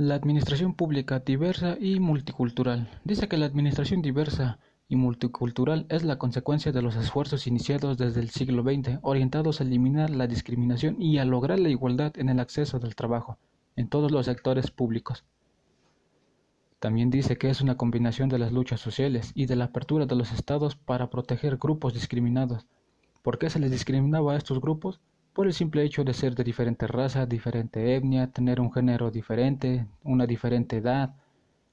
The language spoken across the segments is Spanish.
La administración pública diversa y multicultural. Dice que la administración diversa y multicultural es la consecuencia de los esfuerzos iniciados desde el siglo XX, orientados a eliminar la discriminación y a lograr la igualdad en el acceso del trabajo en todos los sectores públicos. También dice que es una combinación de las luchas sociales y de la apertura de los estados para proteger grupos discriminados. ¿Por qué se les discriminaba a estos grupos? Por el simple hecho de ser de diferente raza, diferente etnia, tener un género diferente, una diferente edad,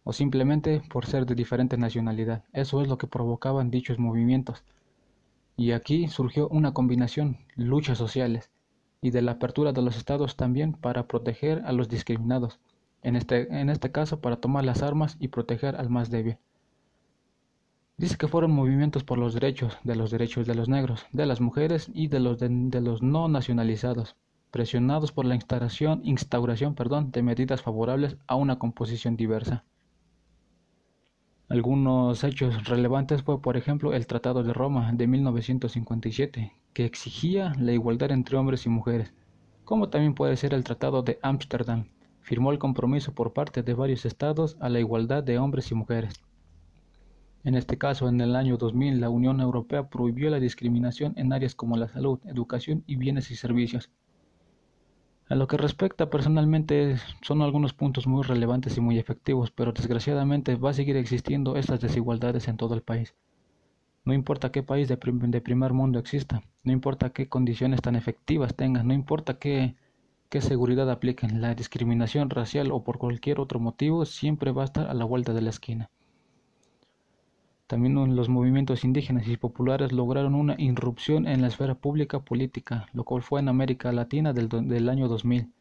o simplemente por ser de diferente nacionalidad. Eso es lo que provocaban dichos movimientos. Y aquí surgió una combinación, luchas sociales, y de la apertura de los estados también para proteger a los discriminados, en este, en este caso para tomar las armas y proteger al más débil. Dice que fueron movimientos por los derechos, de los derechos de los negros, de las mujeres y de los, de, los no nacionalizados, presionados por la instauración, instauración perdón, de medidas favorables a una composición diversa. Algunos hechos relevantes fue, por ejemplo, el Tratado de Roma de 1957, que exigía la igualdad entre hombres y mujeres, como también puede ser el Tratado de Ámsterdam, firmó el compromiso por parte de varios estados a la igualdad de hombres y mujeres. En este caso, en el año 2000, la Unión Europea prohibió la discriminación en áreas como la salud, educación y bienes y servicios. A lo que respecta personalmente son algunos puntos muy relevantes y muy efectivos, pero desgraciadamente va a seguir existiendo estas desigualdades en todo el país. No importa qué país de, primer mundo exista, no importa qué condiciones tan efectivas tengan, no importa qué, qué seguridad apliquen, la discriminación racial o por cualquier otro motivo siempre va a estar a la vuelta de la esquina. También los movimientos indígenas y populares lograron una irrupción en la esfera pública política, lo cual fue en América Latina del, del año 2000.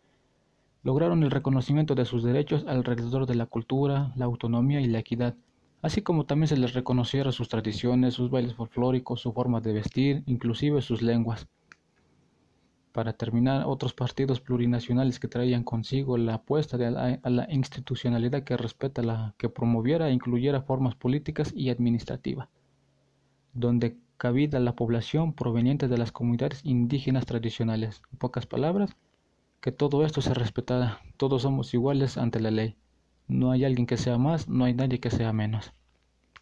Lograron el reconocimiento de sus derechos alrededor de la cultura, la autonomía y la equidad, así como también se les reconociera sus tradiciones, sus bailes folclóricos, su forma de vestir, inclusive sus lenguas. Para terminar, otros partidos plurinacionales que traían consigo la apuesta de a la institucionalidad que respeta la que promoviera e incluyera formas políticas y administrativas, donde cabida la población proveniente de las comunidades indígenas tradicionales. En pocas palabras, que todo esto se respetara, todos somos iguales ante la ley. No hay alguien que sea más, no hay nadie que sea menos.